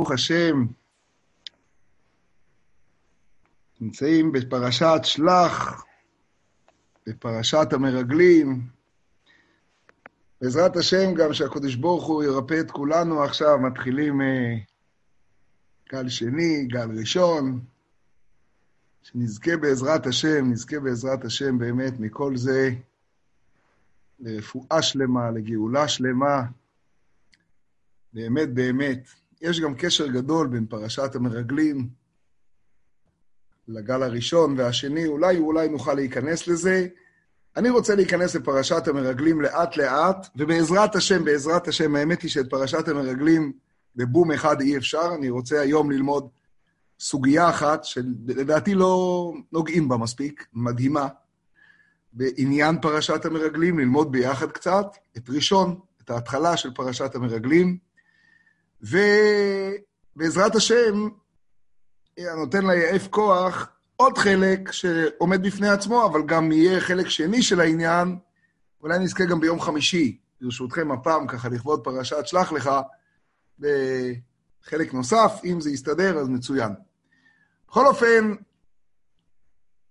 ברוך השם, נמצאים בפרשת שלח, בפרשת המרגלים. בעזרת השם, גם שהקדוש ברוך הוא ירפא את כולנו עכשיו, מתחילים אה, גל שני, גל ראשון, שנזכה בעזרת השם, נזכה בעזרת השם באמת מכל זה לרפואה שלמה, לגאולה שלמה. באמת, באמת. יש גם קשר גדול בין פרשת המרגלים לגל הראשון והשני, אולי אולי נוכל להיכנס לזה. אני רוצה להיכנס לפרשת המרגלים לאט-לאט, ובעזרת השם, בעזרת השם, האמת היא שאת פרשת המרגלים בבום אחד אי אפשר. אני רוצה היום ללמוד סוגיה אחת, שלדעתי לא נוגעים בה מספיק, מדהימה, בעניין פרשת המרגלים, ללמוד ביחד קצת את ראשון, את ההתחלה של פרשת המרגלים. ובעזרת השם, נותן ליעף כוח עוד חלק שעומד בפני עצמו, אבל גם יהיה חלק שני של העניין, אולי נזכה גם ביום חמישי, ברשותכם הפעם, ככה לכבוד פרשת שלח לך, בחלק נוסף, אם זה יסתדר, אז מצוין. בכל אופן,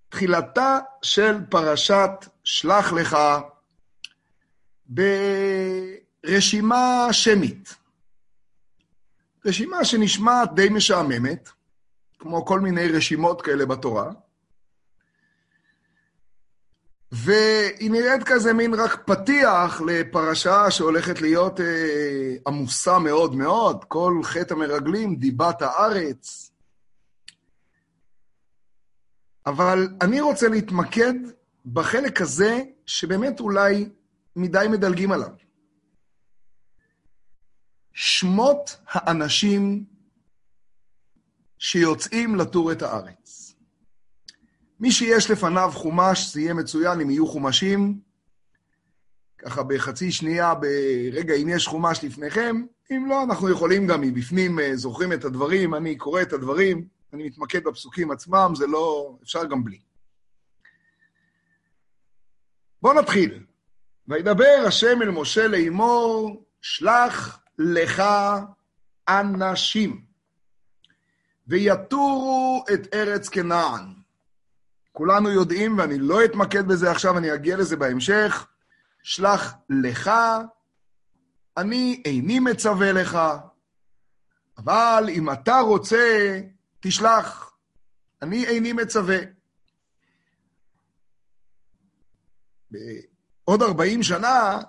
תחילתה של פרשת שלח לך ברשימה שמית. רשימה שנשמעת די משעממת, כמו כל מיני רשימות כאלה בתורה, והיא נראית כזה מין רק פתיח לפרשה שהולכת להיות אה, עמוסה מאוד מאוד, כל חטא המרגלים, דיבת הארץ. אבל אני רוצה להתמקד בחלק הזה, שבאמת אולי מדי מדלגים עליו. שמות האנשים שיוצאים לטור את הארץ. מי שיש לפניו חומש, זה יהיה מצוין אם יהיו חומשים. ככה בחצי שנייה, ברגע, אם יש חומש לפניכם, אם לא, אנחנו יכולים גם מבפנים, אה, זוכרים את הדברים, אני קורא את הדברים, אני מתמקד בפסוקים עצמם, זה לא, אפשר גם בלי. בואו נתחיל. וידבר השם אל משה לאמור, שלח לך אנשים, ויתורו את ארץ כנען. כולנו יודעים, ואני לא אתמקד בזה עכשיו, אני אגיע לזה בהמשך, שלח לך, אני איני מצווה לך, אבל אם אתה רוצה, תשלח. אני איני מצווה. בעוד 40 שנה,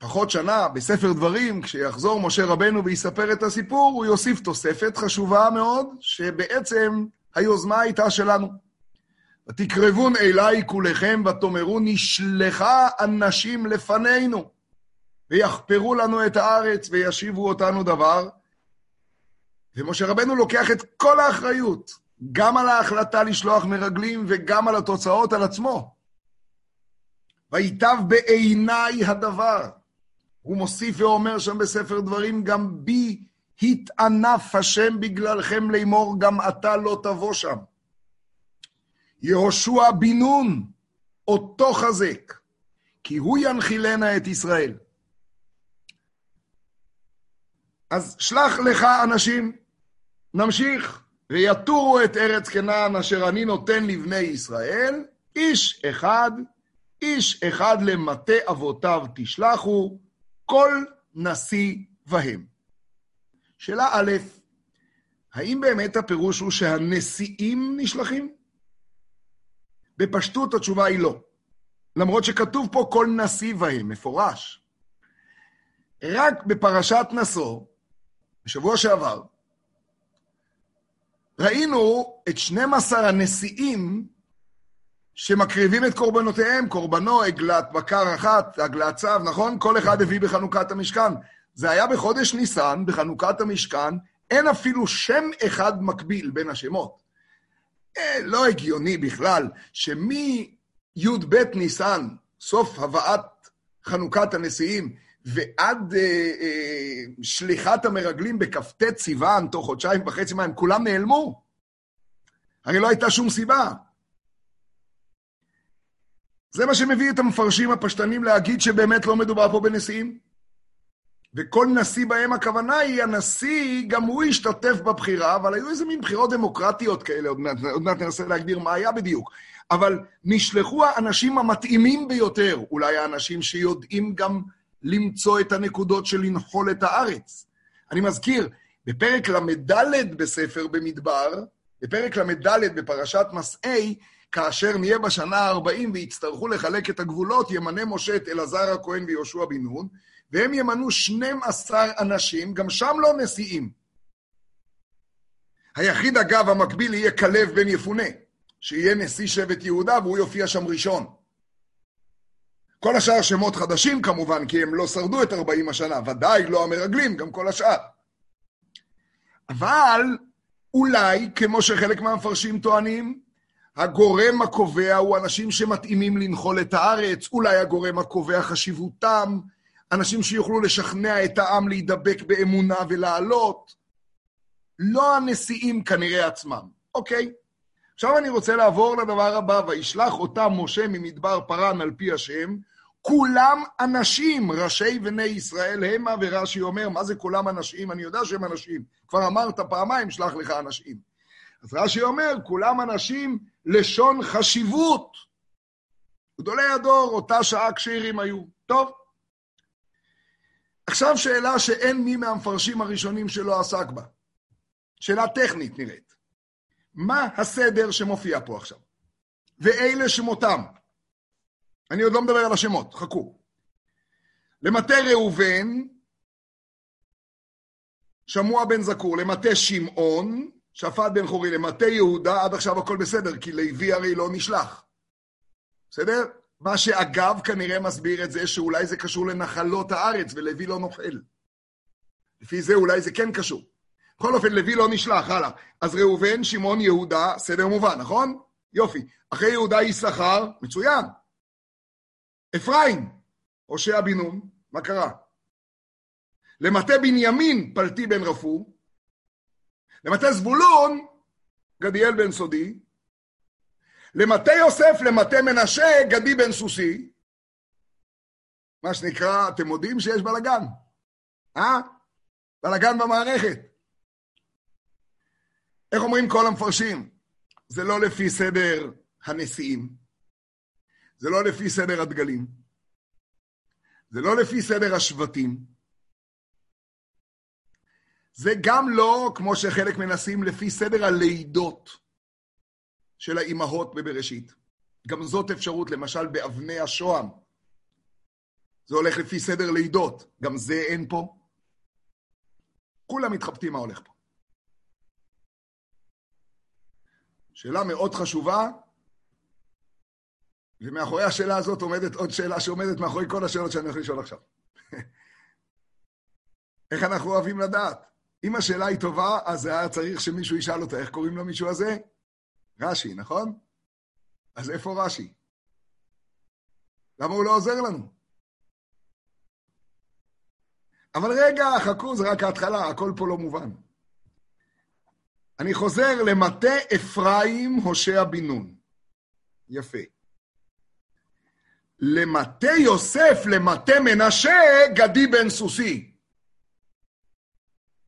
פחות שנה, בספר דברים, כשיחזור משה רבנו ויספר את הסיפור, הוא יוסיף תוספת חשובה מאוד, שבעצם היוזמה הייתה שלנו. ותקרבון אליי כולכם ותאמרו נשלחה אנשים לפנינו, ויחפרו לנו את הארץ וישיבו אותנו דבר. ומשה רבנו לוקח את כל האחריות, גם על ההחלטה לשלוח מרגלים וגם על התוצאות על עצמו. ויטב בעיניי הדבר. הוא מוסיף ואומר שם בספר דברים, גם בי התענף השם בגללכם לאמור, גם אתה לא תבוא שם. יהושע בן נון, אותו חזק, כי הוא ינחילנה את ישראל. אז שלח לך אנשים, נמשיך, ויתורו את ארץ כנען אשר אני נותן לבני ישראל, איש אחד, איש אחד למטה אבותיו תשלחו, כל נשיא בהם. שאלה א', האם באמת הפירוש הוא שהנשיאים נשלחים? בפשטות התשובה היא לא. למרות שכתוב פה כל נשיא בהם, מפורש. רק בפרשת נשוא, בשבוע שעבר, ראינו את 12 הנשיאים שמקריבים את קורבנותיהם, קורבנו, עגלת בקר אחת, עגלת צו, נכון? כל אחד הביא בחנוכת המשכן. זה היה בחודש ניסן, בחנוכת המשכן, אין אפילו שם אחד מקביל בין השמות. אה, לא הגיוני בכלל שמי"ב ניסן, סוף הבאת חנוכת הנשיאים, ועד אה, אה, שליחת המרגלים בכ"ט סיוון, תוך חודשיים וחצי מה, הם כולם נעלמו. הרי לא הייתה שום סיבה. זה מה שמביא את המפרשים הפשטנים להגיד שבאמת לא מדובר פה בנשיאים. וכל נשיא בהם הכוונה היא, הנשיא, גם הוא השתתף בבחירה, אבל היו איזה מין בחירות דמוקרטיות כאלה, עוד מעט, עוד מעט ננסה להגדיר מה היה בדיוק. אבל נשלחו האנשים המתאימים ביותר, אולי האנשים שיודעים גם למצוא את הנקודות של לנחול את הארץ. אני מזכיר, בפרק ל"ד בספר במדבר, בפרק ל"ד בפרשת מסעי, כאשר נהיה בשנה ה-40 ויצטרכו לחלק את הגבולות, ימנה משה את אלעזר הכהן ויהושע בן נון, והם ימנו 12 אנשים, גם שם לא נשיאים. היחיד, אגב, המקביל יהיה כלב בן יפונה, שיהיה נשיא שבט יהודה, והוא יופיע שם ראשון. כל השאר שמות חדשים כמובן, כי הם לא שרדו את 40 השנה, ודאי לא המרגלים, גם כל השאר. אבל אולי, כמו שחלק מהמפרשים טוענים, הגורם הקובע הוא אנשים שמתאימים לנחול את הארץ, אולי הגורם הקובע חשיבותם, אנשים שיוכלו לשכנע את העם להידבק באמונה ולעלות. לא הנשיאים כנראה עצמם. אוקיי. עכשיו אני רוצה לעבור לדבר הבא, וישלח אותם משה ממדבר פרן על פי השם, כולם אנשים, ראשי בני ישראל המה, ורש"י אומר, מה זה כולם אנשים? אני יודע שהם אנשים. כבר אמרת פעמיים, שלח לך אנשים. אז רש"י אומר, כולם אנשים לשון חשיבות. גדולי הדור, אותה שעה כשירים היו. טוב. עכשיו שאלה שאין מי מהמפרשים הראשונים שלא עסק בה. שאלה טכנית נראית. מה הסדר שמופיע פה עכשיו? ואלה שמותם. אני עוד לא מדבר על השמות, חכו. למטה ראובן, שמוע בן זקור, למטה שמעון, שפט בן חורי, למטה יהודה, עד עכשיו הכל בסדר, כי לוי הרי לא נשלח. בסדר? מה שאגב כנראה מסביר את זה שאולי זה קשור לנחלות הארץ, ולוי לא נוחל. לפי זה אולי זה כן קשור. בכל אופן, לוי לא נשלח, הלאה. אז ראובן, שמעון, יהודה, סדר מובן, נכון? יופי. אחרי יהודה יששכר, מצוין. אפרים, הושע בן נון, מה קרה? למטה בנימין, פלטי בן רפו. למטה זבולון, גדיאל בן סודי. למטה יוסף, למטה מנשה, גדי בן סוסי. מה שנקרא, אתם מודים שיש בלאגן, אה? בלאגן במערכת. איך אומרים כל המפרשים? זה לא לפי סדר הנשיאים, זה לא לפי סדר הדגלים, זה לא לפי סדר השבטים, זה גם לא, כמו שחלק מנסים, לפי סדר הלידות של האימהות בבראשית. גם זאת אפשרות, למשל באבני השוהם. זה הולך לפי סדר לידות, גם זה אין פה. כולם מתחבטים מה הולך פה. שאלה מאוד חשובה, ומאחורי השאלה הזאת עומדת עוד שאלה שעומדת מאחורי כל השאלות שאני הולך לשאול עכשיו. איך אנחנו אוהבים לדעת? אם השאלה היא טובה, אז היה צריך שמישהו ישאל אותה, איך קוראים למישהו הזה? רש"י, נכון? אז איפה רש"י? למה הוא לא עוזר לנו? אבל רגע, חכו, זה רק ההתחלה, הכל פה לא מובן. אני חוזר למטה אפרים הושע בן נון. יפה. למטה יוסף, למטה מנשה, גדי בן סוסי.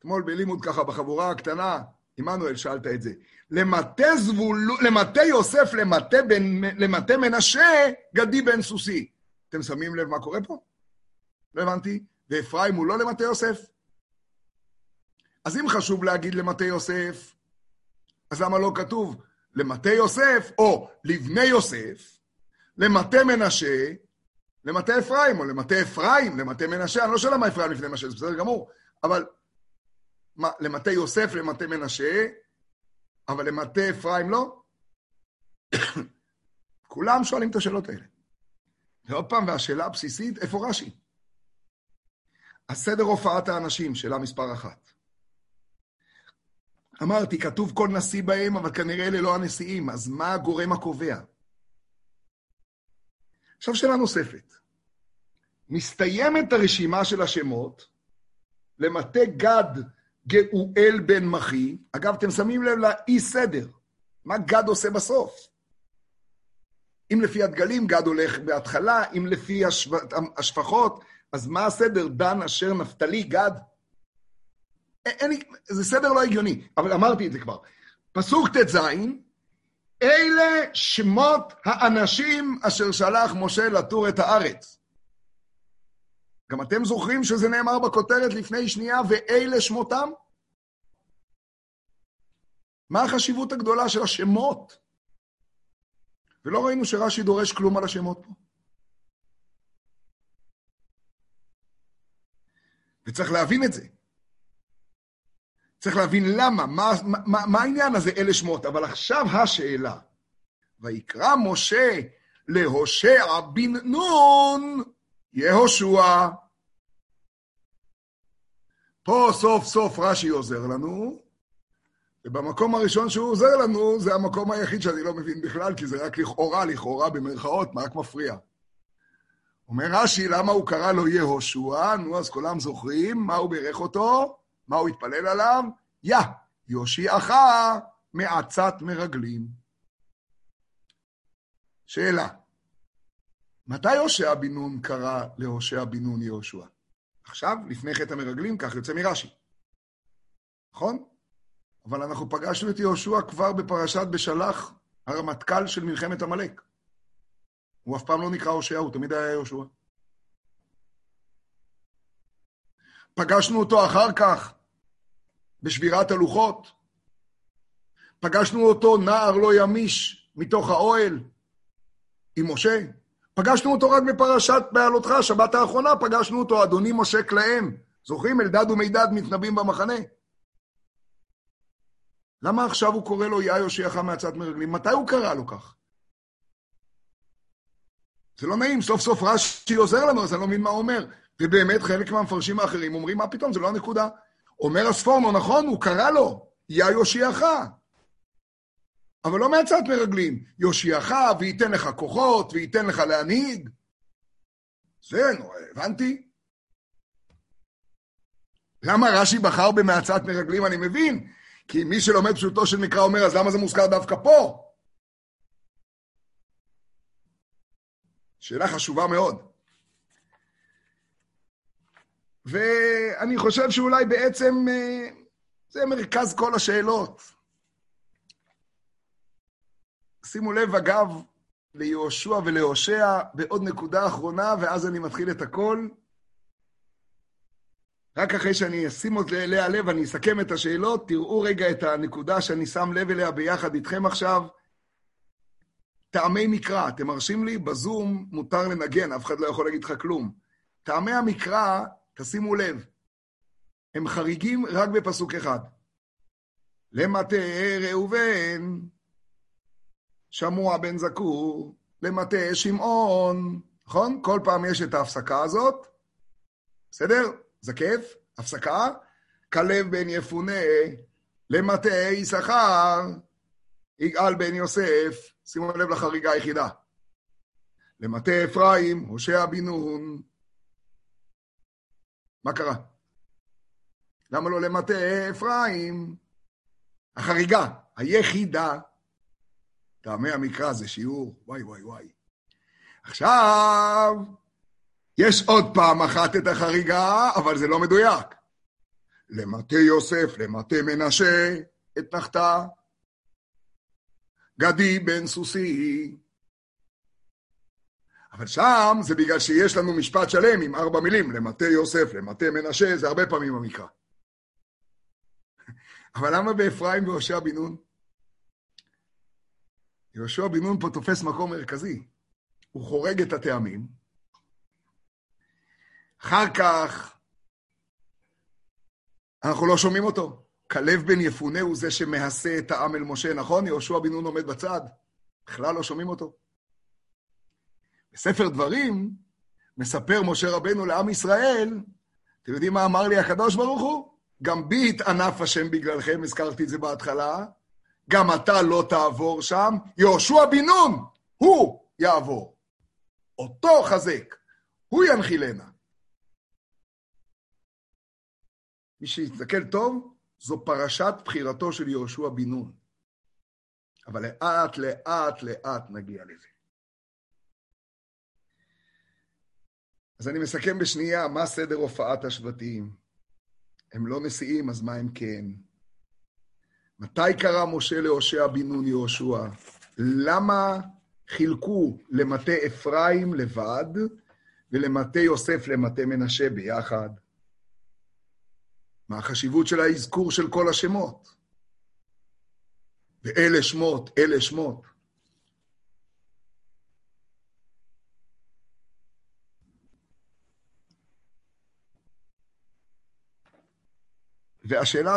אתמול בלימוד ככה בחבורה הקטנה, עמנואל שאלת את זה. למטה זבולו, למטה יוסף, למטה, בן, למטה מנשה, גדי בן סוסי. אתם שמים לב מה קורה פה? לא הבנתי. ואפרים הוא לא למטה יוסף? אז אם חשוב להגיד למטה יוסף, אז למה לא כתוב למטה יוסף, או לבני יוסף, למטה מנשה, למטה אפרים, או למטה אפרים, למטה מנשה, אני לא שואל למה אפרים לפני מנשה, זה בסדר גמור, אבל למטה יוסף, למטה מנשה, אבל למטה אפרים לא? כולם שואלים את השאלות האלה. ועוד פעם, והשאלה הבסיסית, איפה רש"י? הסדר הופעת האנשים, שאלה מספר אחת. אמרתי, כתוב כל נשיא בהם, אבל כנראה אלה לא הנשיאים, אז מה הגורם הקובע? עכשיו שאלה נוספת. מסתיימת הרשימה של השמות, למטה גד גאואל בן מחי, אגב, אתם שמים לב לאי סדר, מה גד עושה בסוף? אם לפי הדגלים, גד הולך בהתחלה, אם לפי השפחות, אז מה הסדר? דן, אשר, נפתלי, גד? אין לי, זה סדר לא הגיוני, אבל אמרתי את זה כבר. פסוק ט"ז, אלה שמות האנשים אשר שלח משה לתור את הארץ. גם אתם זוכרים שזה נאמר בכותרת לפני שנייה, ואלה שמותם? מה החשיבות הגדולה של השמות? ולא ראינו שרש"י דורש כלום על השמות פה. וצריך להבין את זה. צריך להבין למה, מה, מה, מה העניין הזה, אלה שמות. אבל עכשיו השאלה, ויקרא משה להושע בן נון יהושע. פה סוף סוף רש"י עוזר לנו, ובמקום הראשון שהוא עוזר לנו, זה המקום היחיד שאני לא מבין בכלל, כי זה רק לכאורה, לכאורה במרכאות, מה רק מפריע? אומר רש"י, למה הוא קרא לו יהושע? נו, אז כולם זוכרים, מה הוא בירך אותו? מה הוא התפלל עליו? יא, יושיעך מעצת מרגלים. שאלה, מתי הושע בן נון קרא להושע בן נון יהושע? עכשיו, לפני חטא המרגלים, כך יוצא מרש"י. נכון? אבל אנחנו פגשנו את יהושע כבר בפרשת בשלח, הרמטכ"ל של מלחמת עמלק. הוא אף פעם לא נקרא הושע, הוא תמיד היה יהושע. פגשנו אותו אחר כך בשבירת הלוחות. פגשנו אותו נער לא ימיש מתוך האוהל עם משה. פגשנו אותו רק בפרשת בעלותך, שבת האחרונה פגשנו אותו, אדוני משה כלאם. זוכרים? אלדד ומידד מתנבאים במחנה. למה עכשיו הוא קורא לו יא יושיעך מעצת מרגלים? מתי הוא קרא לו כך? זה לא נעים, סוף סוף רש"י עוזר לנו, אז אני לא מבין מה הוא אומר. ובאמת, חלק מהמפרשים האחרים אומרים, מה פתאום, זה לא הנקודה. אומר הספורנו, נכון, הוא קרא לו, יא יושיעך. אבל לא מעצת מרגלים, יושיעך, וייתן לך כוחות, וייתן לך להנהיג. זה, נו, הבנתי. למה רש"י בחר במעצת מרגלים, אני מבין. כי מי שלומד פשוטו של מקרא אומר, אז למה זה מוזכר דווקא פה? שאלה חשובה מאוד. ואני חושב שאולי בעצם אה, זה מרכז כל השאלות. שימו לב, אגב, ליהושע ולהושע בעוד נקודה אחרונה, ואז אני מתחיל את הכל. רק אחרי שאני אשים אליה לב, אני אסכם את השאלות, תראו רגע את הנקודה שאני שם לב אליה ביחד איתכם עכשיו. טעמי מקרא, אתם מרשים לי? בזום מותר לנגן, אף אחד לא יכול להגיד לך כלום. טעמי המקרא, תשימו לב, הם חריגים רק בפסוק אחד. למטה ראובן, שמוע בן זקור, למטה שמעון, נכון? כל פעם יש את ההפסקה הזאת, בסדר? זה כיף, הפסקה. כלב בן יפונה, למטה יששכר, יגאל בן יוסף, שימו לב לחריגה היחידה. למטה אפרים, הושע בן נון. מה קרה? למה לא למטה אפרים? החריגה, היחידה. טעמי המקרא זה שיעור, וואי וואי וואי. עכשיו, יש עוד פעם אחת את החריגה, אבל זה לא מדויק. למטה יוסף, למטה מנשה, את נחתה. גדי בן סוסי. אבל שם זה בגלל שיש לנו משפט שלם עם ארבע מילים, למטה יוסף, למטה מנשה, זה הרבה פעמים במקרא. אבל למה באפרים והושע בן נון? יהושע בן נון פה תופס מקום מרכזי. הוא חורג את הטעמים. אחר כך, אנחנו לא שומעים אותו. כלב בן יפונה הוא זה שמהסה את העם אל משה, נכון? יהושע בן נון עומד בצד. בכלל לא שומעים אותו. בספר דברים מספר משה רבנו לעם ישראל, אתם יודעים מה אמר לי הקדוש ברוך הוא? גם בי התענף השם בגללכם, הזכרתי את זה בהתחלה, גם אתה לא תעבור שם, יהושע בן נון, הוא יעבור. אותו חזק, הוא ינחילנה. מי שיסתכל טוב, זו פרשת בחירתו של יהושע בן נון. אבל לאט, לאט, לאט נגיע לזה. אז אני מסכם בשנייה, מה סדר הופעת השבטים? הם לא נשיאים, אז מה הם כן? מתי קרא משה להושע בן נון יהושע? למה חילקו למטה אפרים לבד ולמטה יוסף למטה מנשה ביחד? מה החשיבות של האזכור של כל השמות? ואלה שמות, אלה שמות. והשאלה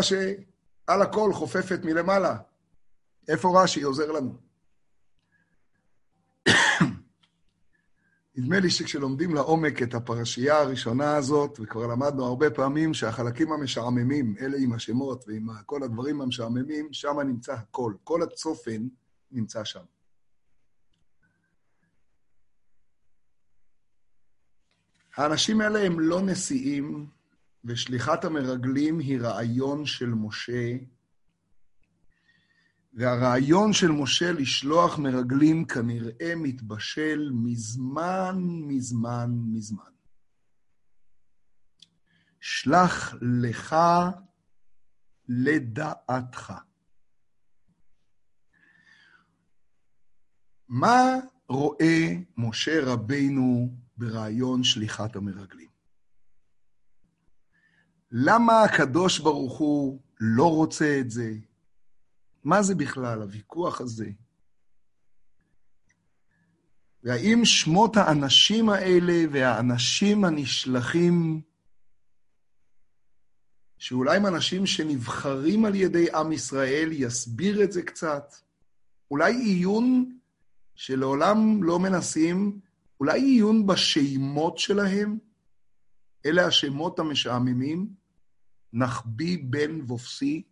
שעל הכל חופפת מלמעלה, איפה רש"י עוזר לנו? נדמה לי שכשלומדים לעומק את הפרשייה הראשונה הזאת, וכבר למדנו הרבה פעמים שהחלקים המשעממים, אלה עם השמות ועם כל הדברים המשעממים, שם נמצא הכל. כל הצופן נמצא שם. האנשים האלה הם לא נשיאים, ושליחת המרגלים היא רעיון של משה, והרעיון של משה לשלוח מרגלים כנראה מתבשל מזמן, מזמן, מזמן. שלח לך לדעתך. מה רואה משה רבינו ברעיון שליחת המרגלים? למה הקדוש ברוך הוא לא רוצה את זה? מה זה בכלל, הוויכוח הזה? והאם שמות האנשים האלה והאנשים הנשלחים, שאולי הם אנשים שנבחרים על ידי עם ישראל, יסביר את זה קצת? אולי עיון שלעולם לא מנסים, אולי עיון בשמות שלהם? אלה השמות המשעממים, נחבי בן וופסי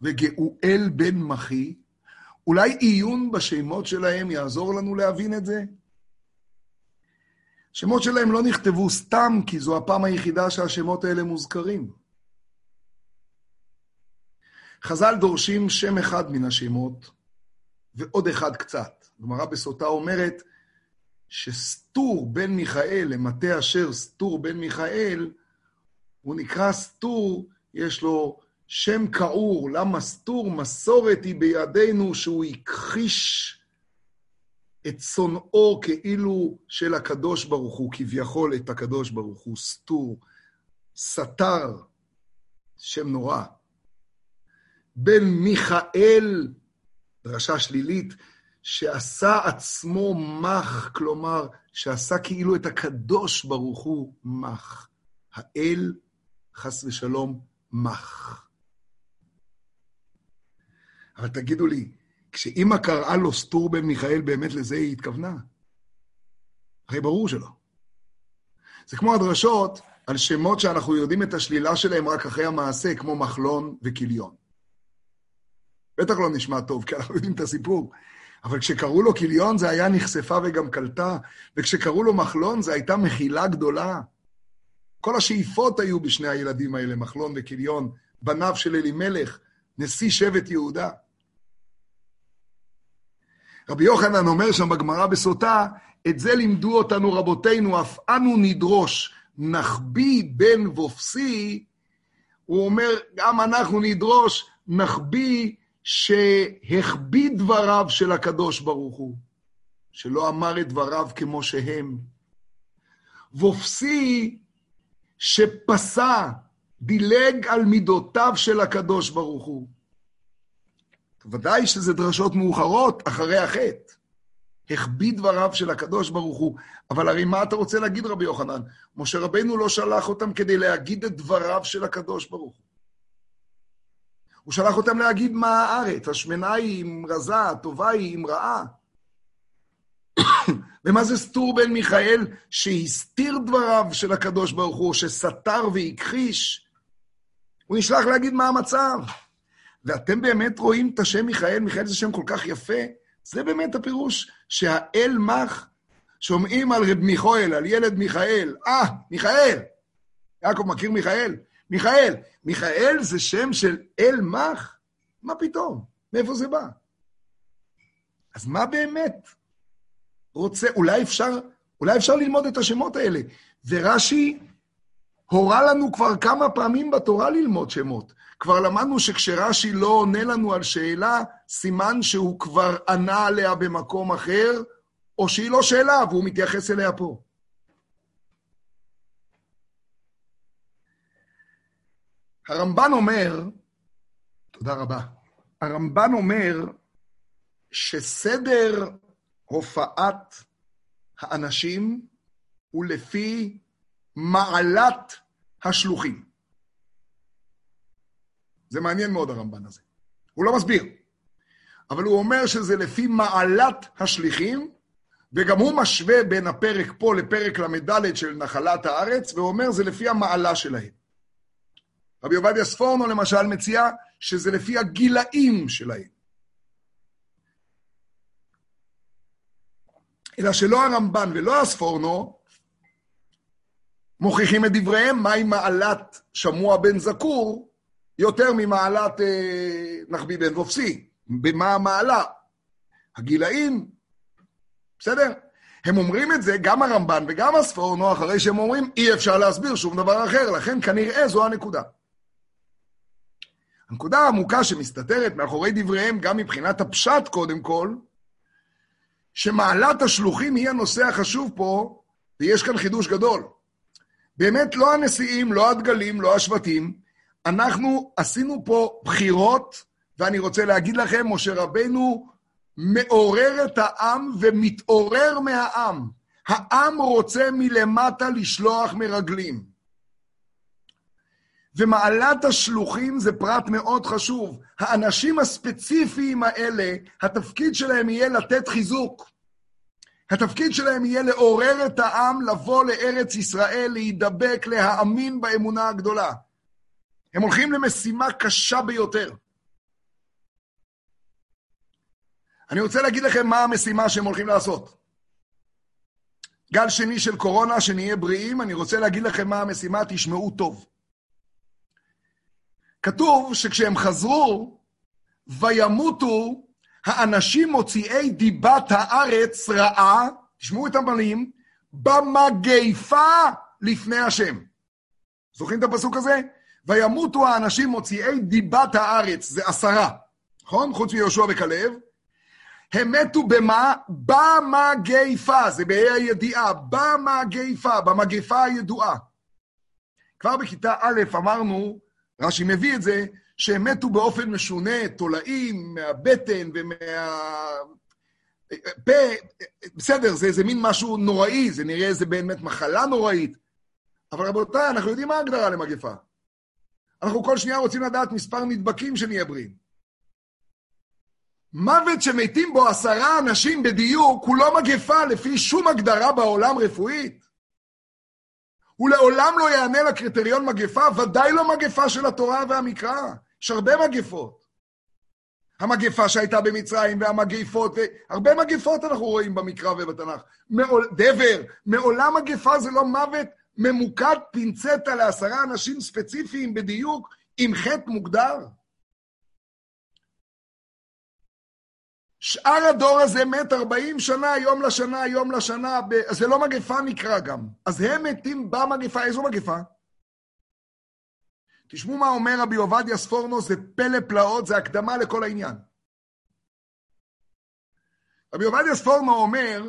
וגאואל בן מחי, אולי עיון בשמות שלהם יעזור לנו להבין את זה? השמות שלהם לא נכתבו סתם, כי זו הפעם היחידה שהשמות האלה מוזכרים. חז"ל דורשים שם אחד מן השמות, ועוד אחד קצת. גמרא בסוטה אומרת, שסתור בן מיכאל למטה אשר סתור בן מיכאל, הוא נקרא סתור, יש לו שם כעור. למה סתור? מסורת היא בידינו שהוא הכחיש את שונאו כאילו של הקדוש ברוך הוא, כביכול את הקדוש ברוך הוא, סתור, סתר, שם נורא. בן מיכאל, דרשה שלילית, שעשה עצמו מח, כלומר, שעשה כאילו את הקדוש ברוך הוא מח. האל, חס ושלום, מח. אבל תגידו לי, כשאימא קראה לו סטור בן מיכאל, באמת לזה היא התכוונה? הרי ברור שלא. זה כמו הדרשות על שמות שאנחנו יודעים את השלילה שלהם רק אחרי המעשה, כמו מחלון וכיליון. בטח לא נשמע טוב, כי אנחנו יודעים את הסיפור. אבל כשקראו לו כיליון זה היה נחשפה וגם קלטה, וכשקראו לו מחלון זה הייתה מחילה גדולה. כל השאיפות היו בשני הילדים האלה, מחלון וכיליון, בניו של אלימלך, נשיא שבט יהודה. רבי יוחנן אומר שם בגמרא בסוטה, את זה לימדו אותנו רבותינו, אף אנו נדרוש, נחביא בן וופסי, הוא אומר, גם אנחנו נדרוש, נחביא שהחביא דבריו של הקדוש ברוך הוא, שלא אמר את דבריו כמו שהם. וופסי שפסע, דילג על מידותיו של הקדוש ברוך הוא. ודאי שזה דרשות מאוחרות אחרי החטא. החביא דבריו של הקדוש ברוך הוא. אבל הרי מה אתה רוצה להגיד, רבי יוחנן? משה רבנו לא שלח אותם כדי להגיד את דבריו של הקדוש ברוך הוא. הוא שלח אותם להגיד מה הארץ, השמנה היא עם רזה, הטובה היא עם רעה. ומה זה סטור בן מיכאל שהסתיר דבריו של הקדוש ברוך הוא, שסתר והכחיש? הוא נשלח להגיד מה המצב. ואתם באמת רואים את השם מיכאל, מיכאל זה שם כל כך יפה, זה באמת הפירוש שהאל מח, שומעים על רב מיכאל, על ילד מיכאל, אה, מיכאל! יעקב מכיר מיכאל? מיכאל. מיכאל זה שם של אל מח? מה פתאום? מאיפה זה בא? אז מה באמת רוצה, אולי אפשר, אולי אפשר ללמוד את השמות האלה. ורש"י הורה לנו כבר כמה פעמים בתורה ללמוד שמות. כבר למדנו שכשרש"י לא עונה לנו על שאלה, סימן שהוא כבר ענה עליה במקום אחר, או שהיא לא שאלה והוא מתייחס אליה פה. הרמב"ן אומר, תודה רבה, הרמב"ן אומר שסדר הופעת האנשים הוא לפי מעלת השלוחים. זה מעניין מאוד הרמב"ן הזה. הוא לא מסביר, אבל הוא אומר שזה לפי מעלת השליחים, וגם הוא משווה בין הפרק פה לפרק ל"ד של נחלת הארץ, והוא אומר זה לפי המעלה שלהם. רבי עובדיה ספורנו למשל מציע שזה לפי הגילאים שלהם. אלא שלא הרמב"ן ולא הספורנו מוכיחים את דבריהם מהי מעלת שמוע בן זקור יותר ממעלת אה, נחבי בן וופסי. במה המעלה? הגילאים, בסדר? הם אומרים את זה, גם הרמב"ן וגם הספורנו, אחרי שהם אומרים, אי אפשר להסביר שום דבר אחר, לכן כנראה זו הנקודה. הנקודה העמוקה שמסתתרת מאחורי דבריהם, גם מבחינת הפשט קודם כל, שמעלת השלוחים היא הנושא החשוב פה, ויש כאן חידוש גדול. באמת לא הנשיאים, לא הדגלים, לא השבטים, אנחנו עשינו פה בחירות, ואני רוצה להגיד לכם, משה רבנו מעורר את העם ומתעורר מהעם. העם רוצה מלמטה לשלוח מרגלים. ומעלת השלוחים זה פרט מאוד חשוב. האנשים הספציפיים האלה, התפקיד שלהם יהיה לתת חיזוק. התפקיד שלהם יהיה לעורר את העם לבוא לארץ ישראל, להידבק, להאמין באמונה הגדולה. הם הולכים למשימה קשה ביותר. אני רוצה להגיד לכם מה המשימה שהם הולכים לעשות. גל שני של קורונה, שנהיה בריאים, אני רוצה להגיד לכם מה המשימה, תשמעו טוב. כתוב שכשהם חזרו, וימותו האנשים מוציאי דיבת הארץ רעה, תשמעו את המילים, במגפה לפני השם. זוכרים את הפסוק הזה? וימותו האנשים מוציאי דיבת הארץ, זה עשרה, נכון? חוץ מיהושע וכלב. הם מתו במה? במגפה, זה בה"א הידיעה, במגפה, במגפה הידועה. כבר בכיתה א' אמרנו, רש"י מביא את זה, שהם מתו באופן משונה, תולעים, מהבטן ומהפה, בסדר, זה איזה מין משהו נוראי, זה נראה איזה באמת מחלה נוראית. אבל רבותיי, אנחנו יודעים מה ההגדרה למגפה. אנחנו כל שנייה רוצים לדעת מספר נדבקים שנהיה בריאים. מוות שמתים בו עשרה אנשים בדיוק הוא לא מגפה לפי שום הגדרה בעולם רפואית. הוא לעולם לא יענה לקריטריון מגפה, ודאי לא מגפה של התורה והמקרא. יש הרבה מגפות. המגפה שהייתה במצרים והמגפות, הרבה מגפות אנחנו רואים במקרא ובתנ"ך. מעול, דבר, מעולם מגפה זה לא מוות ממוקד פינצטה לעשרה אנשים ספציפיים בדיוק עם חטא מוגדר. שאר הדור הזה מת 40 שנה, יום לשנה, יום לשנה, ב... זה לא מגפה נקרא גם. אז הם מתים במגפה, איזו מגפה? תשמעו מה אומר רבי עובדיה ספורנו, זה פלא פלאות, זה הקדמה לכל העניין. רבי עובדיה ספורנו אומר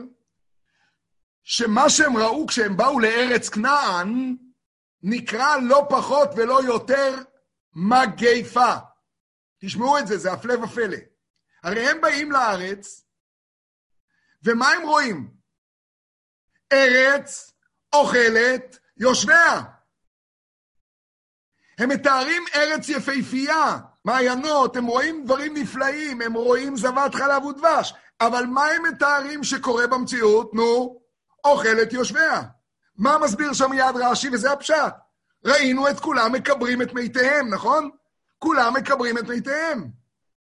שמה שהם ראו כשהם באו לארץ כנען, נקרא לא פחות ולא יותר מגפה. תשמעו את זה, זה הפלא ופלא. הרי הם באים לארץ, ומה הם רואים? ארץ אוכלת יושביה. הם מתארים ארץ יפהפייה, מעיינות, הם רואים דברים נפלאים, הם רואים זבת חלב ודבש, אבל מה הם מתארים שקורה במציאות? נו, אוכלת יושביה. מה מסביר שם מיד רש"י? וזה הפשט. ראינו את כולם מקברים את מתיהם, נכון? כולם מקברים את מתיהם.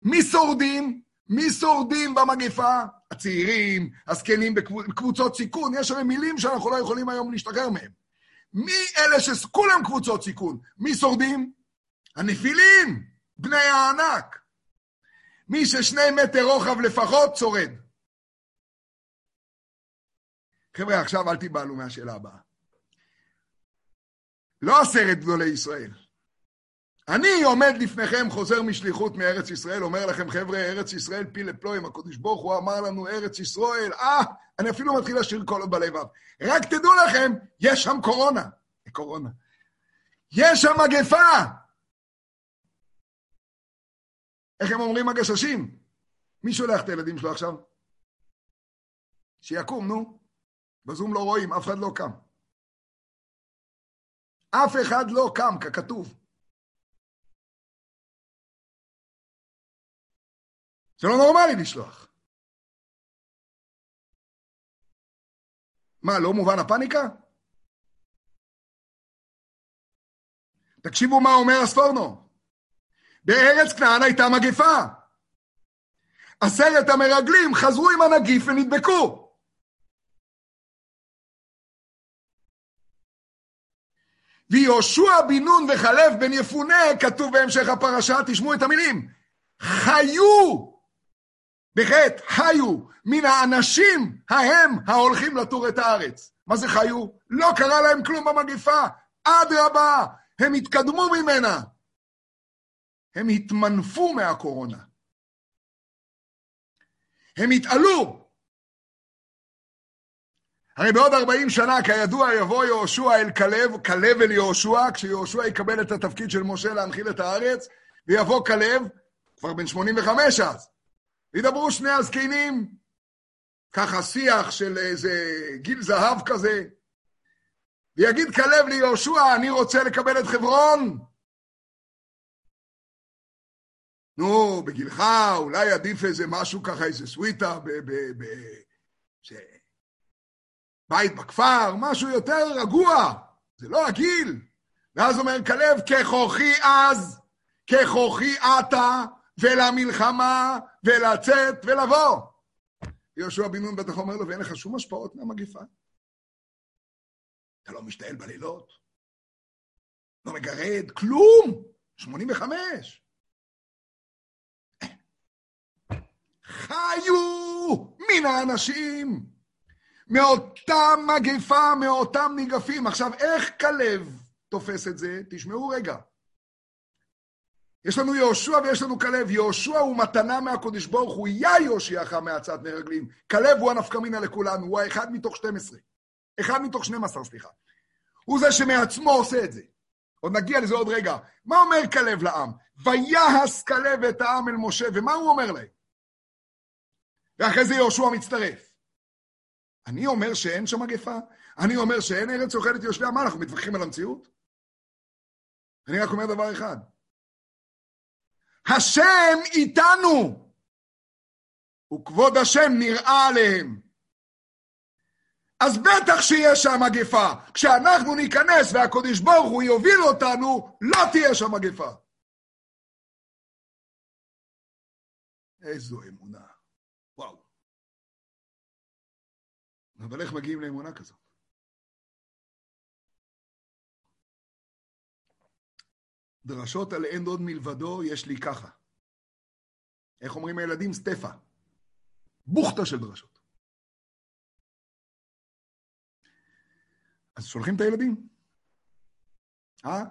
מי שורדים? מי שורדים במגפה? הצעירים, הזקנים בקבוצות סיכון, יש הרי מילים שאנחנו לא יכולים היום להשתחרר מהם. מי אלה שכולם קבוצות סיכון? מי שורדים? הנפילים, בני הענק. מי ששני מטר רוחב לפחות שורד. חבר'ה, עכשיו אל תיבהלו מהשאלה הבאה. לא עשרת גדולי ישראל. אני עומד לפניכם, חוזר משליחות מארץ ישראל, אומר לכם, חבר'ה, ארץ ישראל פיל לפלואים, הקדוש ברוך הוא אמר לנו, ארץ ישראל, אה, אני אפילו מתחיל לשיר קולות בלבב. רק תדעו לכם, יש שם קורונה. קורונה. יש שם מגפה! איך הם אומרים הגששים? מי שולח את הילדים שלו עכשיו? שיקום, נו. בזום לא רואים, אף אחד לא קם. אף אחד לא קם, ככתוב. זה לא נורמלי לשלוח. מה, לא מובן הפאניקה? תקשיבו מה אומר הספורנו. בארץ כנען הייתה מגפה. עשרת המרגלים חזרו עם הנגיף ונדבקו. ויהושע בן נון וחלף בן יפונה, כתוב בהמשך הפרשה, תשמעו את המילים, חיו, בחטא, חיו, מן האנשים ההם ההולכים לטור את הארץ. מה זה חיו? לא קרה להם כלום במגיפה, אדרבה, הם התקדמו ממנה. הם התמנפו מהקורונה. הם התעלו. הרי בעוד 40 שנה, כידוע, יבוא יהושע אל כלב, כלב אל יהושע, כשיהושע יקבל את התפקיד של משה להנחיל את הארץ, ויבוא כלב, כבר בן 85 אז, וידברו שני הזקנים, ככה שיח של איזה גיל זהב כזה, ויגיד כלב ליהושע, אני רוצה לקבל את חברון. נו, בגילך אולי עדיף איזה משהו ככה, איזה סוויטה, ב... ב, ב ש... בית בכפר, משהו יותר רגוע, זה לא הגיל. ואז אומר כלב, ככוחי אז, ככוחי עתה, ולמלחמה, ולצאת ולבוא. יהושע בן נון בטח אומר לו, ואין לך שום השפעות מהמגיפה. אתה לא משתעל בלילות, לא מגרד, כלום, 85. חיו מן האנשים, מאותה מגפה, מאותם ניגפים. עכשיו, איך כלב תופס את זה? תשמעו רגע. יש לנו יהושע ויש לנו כלב. יהושע הוא מתנה מהקודש ברוך הוא, יא יושיעך מעצת מרגלים. כלב הוא הנפקא מינה לכולנו, הוא האחד מתוך 12. אחד מתוך 12, סליחה. הוא זה שמעצמו עושה את זה. עוד נגיע לזה עוד רגע. מה אומר כלב לעם? ויעש כלב את העם אל משה, ומה הוא אומר להם? ואחרי זה יהושע מצטרף. אני אומר שאין שם מגפה? אני אומר שאין ארץ אוכלת יושביה? מה, אנחנו מתווכחים על המציאות? אני רק אומר דבר אחד. השם איתנו, וכבוד השם נראה עליהם. אז בטח שיש שם מגפה. כשאנחנו ניכנס והקדוש ברוך הוא יוביל אותנו, לא תהיה שם מגפה. איזו אמונה. וואו. אבל איך מגיעים לאמונה כזאת? דרשות על אין דוד מלבדו יש לי ככה. איך אומרים הילדים? סטפה. בוכטה של דרשות. אז שולחים את הילדים. אה?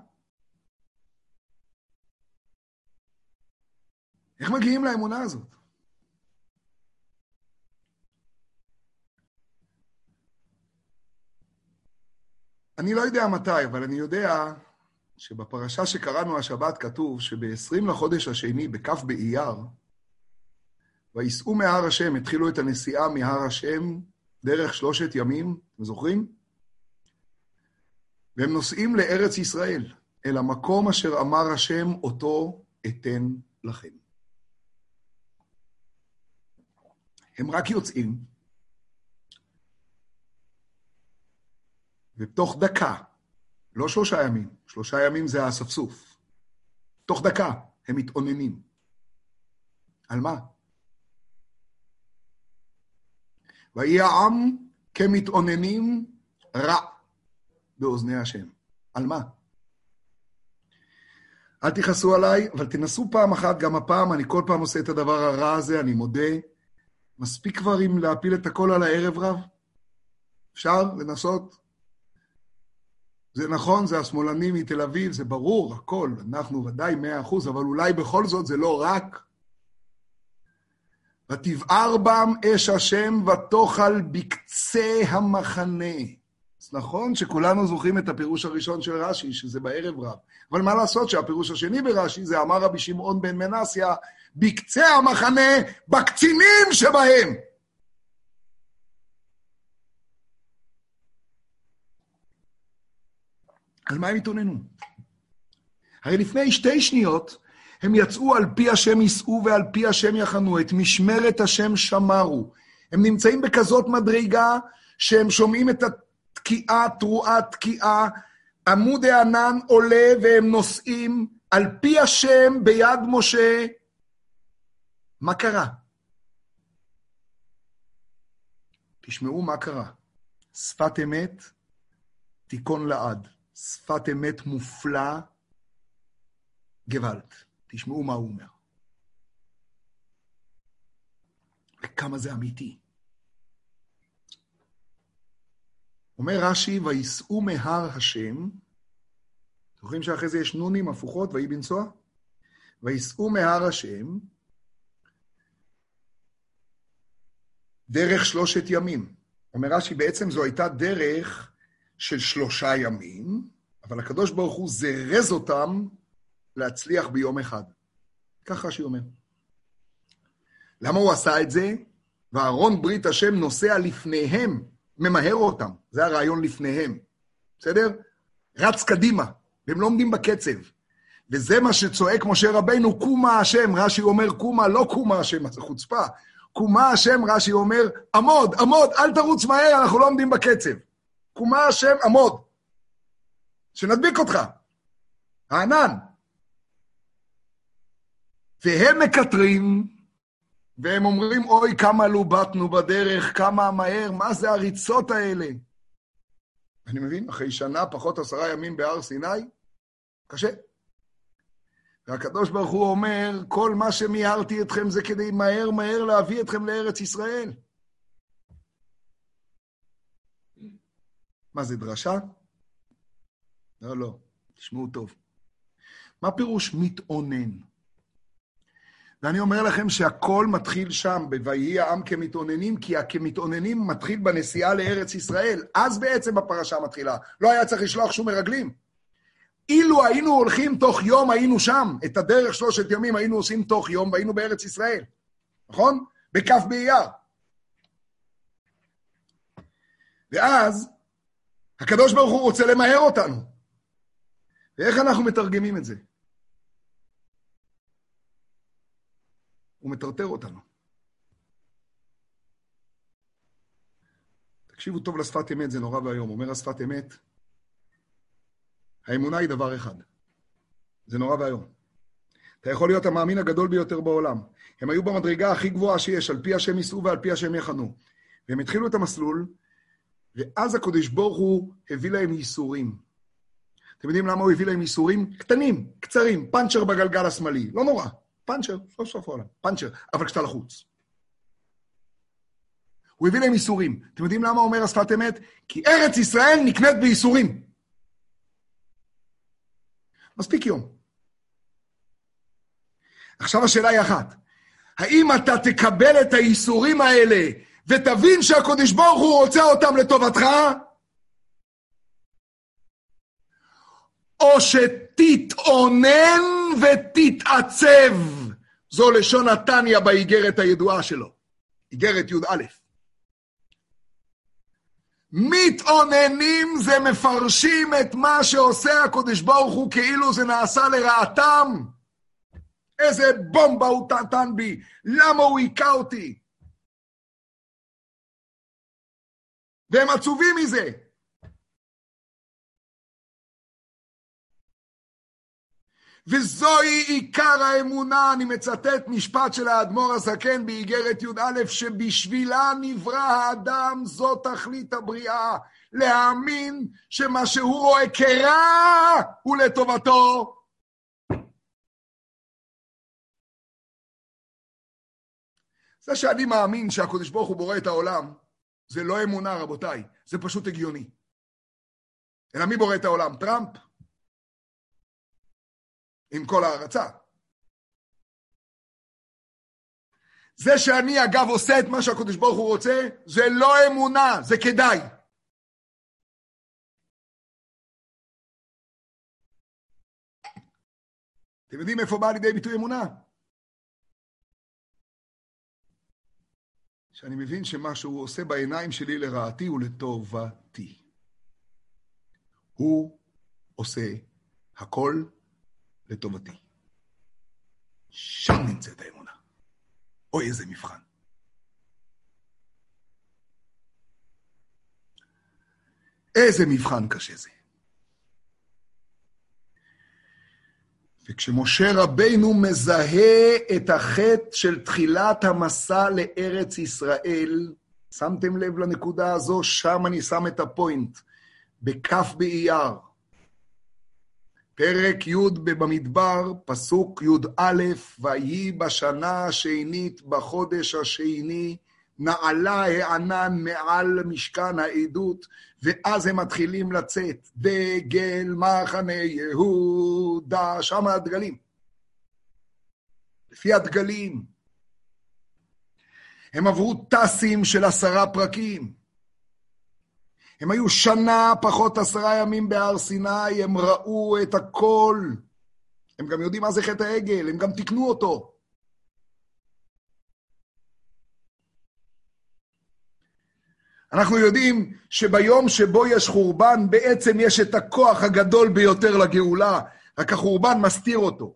איך מגיעים לאמונה הזאת? אני לא יודע מתי, אבל אני יודע שבפרשה שקראנו השבת כתוב שב-20 לחודש השני, בכ' באייר, וייסעו מהר השם, התחילו את הנסיעה מהר השם דרך שלושת ימים, אתם זוכרים? והם נוסעים לארץ ישראל, אל המקום אשר אמר השם, אותו אתן לכם. הם רק יוצאים, ותוך דקה, לא שלושה ימים, שלושה ימים זה האספסוף, תוך דקה הם מתאוננים. על מה? ויהי העם כמתאוננים רע. באוזני השם. על מה? אל תכעסו עליי, אבל תנסו פעם אחת, גם הפעם, אני כל פעם עושה את הדבר הרע הזה, אני מודה. מספיק כבר אם להפיל את הכל על הערב רב? אפשר לנסות? זה נכון, זה השמאלנים מתל אביב, זה ברור, הכל, אנחנו ודאי מאה אחוז, אבל אולי בכל זאת זה לא רק. ותבער בם אש השם ותאכל בקצה המחנה. אז נכון שכולנו זוכרים את הפירוש הראשון של רש"י, שזה בערב רב. אבל מה לעשות שהפירוש השני ברש"י זה אמר רבי שמעון בן מנסיה, בקצה המחנה, בקצינים שבהם. על מה הם התאוננו? הרי לפני שתי שניות הם יצאו על פי השם יישאו ועל פי השם יחנו, את משמרת השם שמרו. הם נמצאים בכזאת מדרגה שהם שומעים את התקיעה, תרועת תקיעה, עמוד הענן עולה והם נוסעים על פי השם ביד משה. מה קרה? תשמעו מה קרה. שפת אמת, תיכון לעד. שפת אמת מופלא, גוואלד. תשמעו מה הוא אומר. וכמה זה אמיתי. אומר רש"י, וייסעו מהר השם, זוכרים שאחרי זה יש נונים הפוכות, ויהי בנסוע? וייסעו מהר השם, דרך שלושת ימים. אומר רש"י, בעצם זו הייתה דרך של שלושה ימים, אבל הקדוש ברוך הוא זרז אותם להצליח ביום אחד. ככה שהיא אומר. למה הוא עשה את זה? ואהרון ברית השם נוסע לפניהם, ממהר אותם. זה הרעיון לפניהם. בסדר? רץ קדימה, והם לא עומדים בקצב. וזה מה שצועק משה רבנו, קומה השם. רש"י אומר קומה, לא קומה השם, זה חוצפה. קומה השם, רש"י אומר, עמוד, עמוד, אל תרוץ מהר, אנחנו לא עומדים בקצב. קומה השם, עמוד. שנדביק אותך. הענן. והם מקטרים, והם אומרים, אוי, כמה לובטנו בדרך, כמה מהר, מה זה הריצות האלה? אני מבין, אחרי שנה, פחות עשרה ימים בהר סיני, קשה. והקדוש ברוך הוא אומר, כל מה שמיהרתי אתכם זה כדי מהר מהר להביא אתכם לארץ ישראל. מה זה, דרשה? לא, לא, תשמעו טוב. מה פירוש מתאונן? ואני אומר לכם שהכל מתחיל שם, ב"ויהי העם כמתאוננים", כי הכמתאוננים מתחיל בנסיעה לארץ ישראל. אז בעצם הפרשה מתחילה. לא היה צריך לשלוח שום מרגלים. אילו היינו הולכים תוך יום, היינו שם. את הדרך שלושת ימים היינו עושים תוך יום, והיינו בארץ ישראל. נכון? בכף באייר. ואז, הקדוש ברוך הוא רוצה למהר אותנו. ואיך אנחנו מתרגמים את זה? הוא מטרטר אותנו. תקשיבו טוב לשפת אמת, זה נורא ואיום. אומר השפת אמת, האמונה היא דבר אחד. זה נורא ואיום. אתה יכול להיות המאמין הגדול ביותר בעולם. הם היו במדרגה הכי גבוהה שיש, על פי השם ייסעו ועל פי השם יחנו. והם התחילו את המסלול, ואז הקדוש ברוך הוא הביא להם ייסורים. אתם יודעים למה הוא הביא להם ייסורים? קטנים, קצרים, פאנצ'ר בגלגל השמאלי. לא נורא. פאנצ'ר, סוף סוף העולם, פאנצ'ר, אבל כשאתה לחוץ. הוא הביא להם ייסורים. אתם יודעים למה אומר השפת אמת? כי ארץ ישראל נקנית בייסורים. מספיק יום. עכשיו השאלה היא אחת, האם אתה תקבל את הייסורים האלה ותבין שהקדוש ברוך הוא רוצה אותם לטובתך? או שתתאונן ותתעצב. זו לשון התניא באיגרת הידועה שלו, איגרת י"א. מתאוננים זה מפרשים את מה שעושה הקדוש ברוך הוא כאילו זה נעשה לרעתם. איזה בומבה הוא נתן בי, למה הוא היכה אותי? והם עצובים מזה. וזוהי עיקר האמונה, אני מצטט משפט של האדמו"ר הזקן באיגרת י"א, שבשבילה נברא האדם, זו תכלית הבריאה. להאמין שמה שהוא רואה כרע הוא לטובתו. זה שאני מאמין שהקדוש ברוך הוא בורא את העולם, זה לא אמונה, רבותיי, זה פשוט הגיוני. אלא מי בורא את העולם? טראמפ? עם כל ההערצה. זה שאני, אגב, עושה את מה שהקדוש ברוך הוא רוצה, זה לא אמונה, זה כדאי. אתם יודעים איפה באה לידי ביטוי אמונה? שאני מבין שמה שהוא עושה בעיניים שלי לרעתי הוא לטובתי. הוא עושה הכל לטובתי. שם נמצאת האמונה. אוי, איזה מבחן. איזה מבחן קשה זה. וכשמשה רבינו מזהה את החטא של תחילת המסע לארץ ישראל, שמתם לב לנקודה הזו? שם אני שם את הפוינט, בכ' באייר. פרק י' במדבר, פסוק י"א, ויהי בשנה השנית בחודש השני, נעלה הענן מעל משכן העדות, ואז הם מתחילים לצאת. דגל מחנה יהודה, שם הדגלים. לפי הדגלים. הם עברו טסים של עשרה פרקים. הם היו שנה פחות עשרה ימים בהר סיני, הם ראו את הכל. הם גם יודעים מה זה חטא העגל, הם גם תיקנו אותו. אנחנו יודעים שביום שבו יש חורבן, בעצם יש את הכוח הגדול ביותר לגאולה, רק החורבן מסתיר אותו.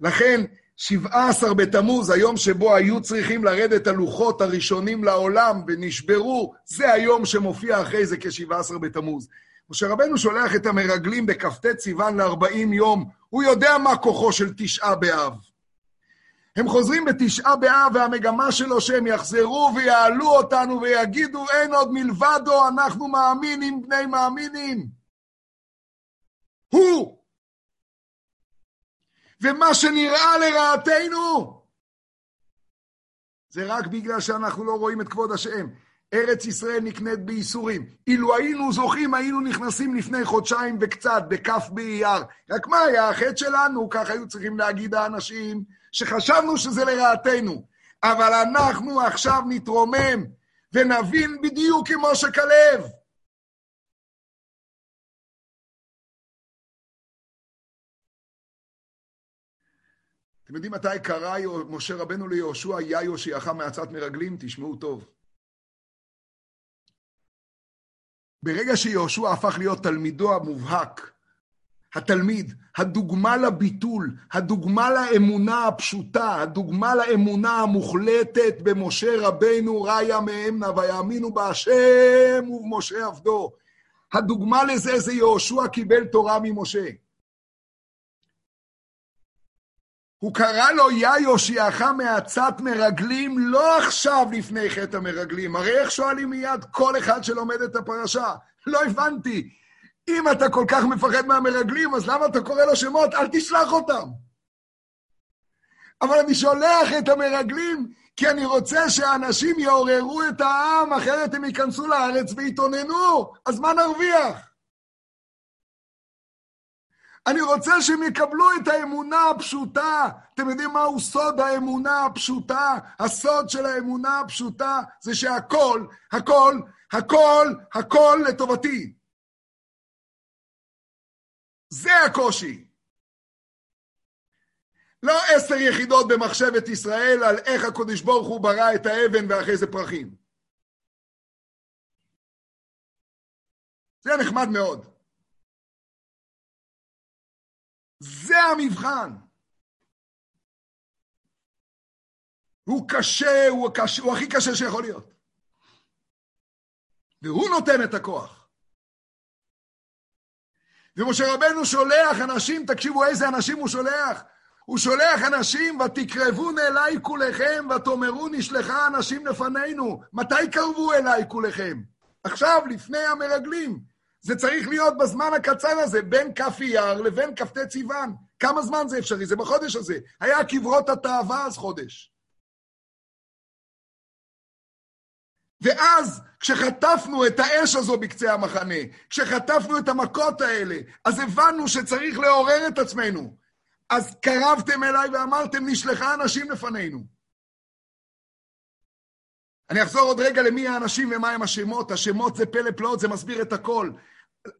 לכן, 17 בתמוז, היום שבו היו צריכים לרדת הלוחות הראשונים לעולם ונשברו, זה היום שמופיע אחרי זה כ-17 בתמוז. משה רבנו שולח את המרגלים בכ"ט סיוון ל-40 יום, הוא יודע מה כוחו של תשעה באב. הם חוזרים בתשעה באב, והמגמה שלו שהם יחזרו ויעלו אותנו ויגידו, אין עוד מלבדו, אנחנו מאמינים בני מאמינים. הוא! ומה שנראה לרעתנו, זה רק בגלל שאנחנו לא רואים את כבוד השם. ארץ ישראל נקנית בייסורים. אילו היינו זוכים, היינו נכנסים לפני חודשיים וקצת, בכף באייר. רק מה היה החטא שלנו? כך היו צריכים להגיד האנשים, שחשבנו שזה לרעתנו. אבל אנחנו עכשיו נתרומם ונבין בדיוק כמו שכלב. אתם יודעים מתי קרא משה רבנו ליהושע, יא יושיעך מעצת מרגלים? תשמעו טוב. ברגע שיהושע הפך להיות תלמידו המובהק, התלמיד, הדוגמה לביטול, הדוגמה לאמונה הפשוטה, הדוגמה לאמונה המוחלטת במשה רבנו ראיה מאמנה, ויאמינו בהשם ובמשה עבדו. הדוגמה לזה זה יהושע קיבל תורה ממשה. הוא קרא לו, יא יושיעך מעצת מרגלים, לא עכשיו לפני חטא המרגלים. הרי איך שואלים מיד כל אחד שלומד את הפרשה? לא הבנתי. אם אתה כל כך מפחד מהמרגלים, אז למה אתה קורא לו שמות? אל תשלח אותם. אבל אני שולח את המרגלים כי אני רוצה שאנשים יעוררו את העם, אחרת הם ייכנסו לארץ ויתאוננו. אז מה נרוויח? אני רוצה שהם יקבלו את האמונה הפשוטה. אתם יודעים מהו סוד האמונה הפשוטה? הסוד של האמונה הפשוטה זה שהכל, הכל, הכל, הכל לטובתי. זה הקושי. לא עשר יחידות במחשבת ישראל על איך הקודש ברוך הוא ברא את האבן ואחרי זה פרחים. זה נחמד מאוד. זה המבחן. הוא קשה, הוא, קשה, הוא הכי קשה שיכול להיות. והוא נותן את הכוח. ומשה רבנו שולח אנשים, תקשיבו איזה אנשים הוא שולח. הוא שולח אנשים, ותקרבון אליי כולכם, ותאמרו נשלחה אנשים לפנינו. מתי קרבו אליי כולכם? עכשיו, לפני המרגלים. זה צריך להיות בזמן הקצר הזה, בין כף אייר לבין כ"ט סיוון. כמה זמן זה אפשרי? זה בחודש הזה. היה קברות התאווה אז חודש. ואז, כשחטפנו את האש הזו בקצה המחנה, כשחטפנו את המכות האלה, אז הבנו שצריך לעורר את עצמנו. אז קרבתם אליי ואמרתם, נשלחה אנשים לפנינו. אני אחזור עוד רגע למי האנשים ומה הם השמות. השמות זה פלא פלאות, זה מסביר את הכל.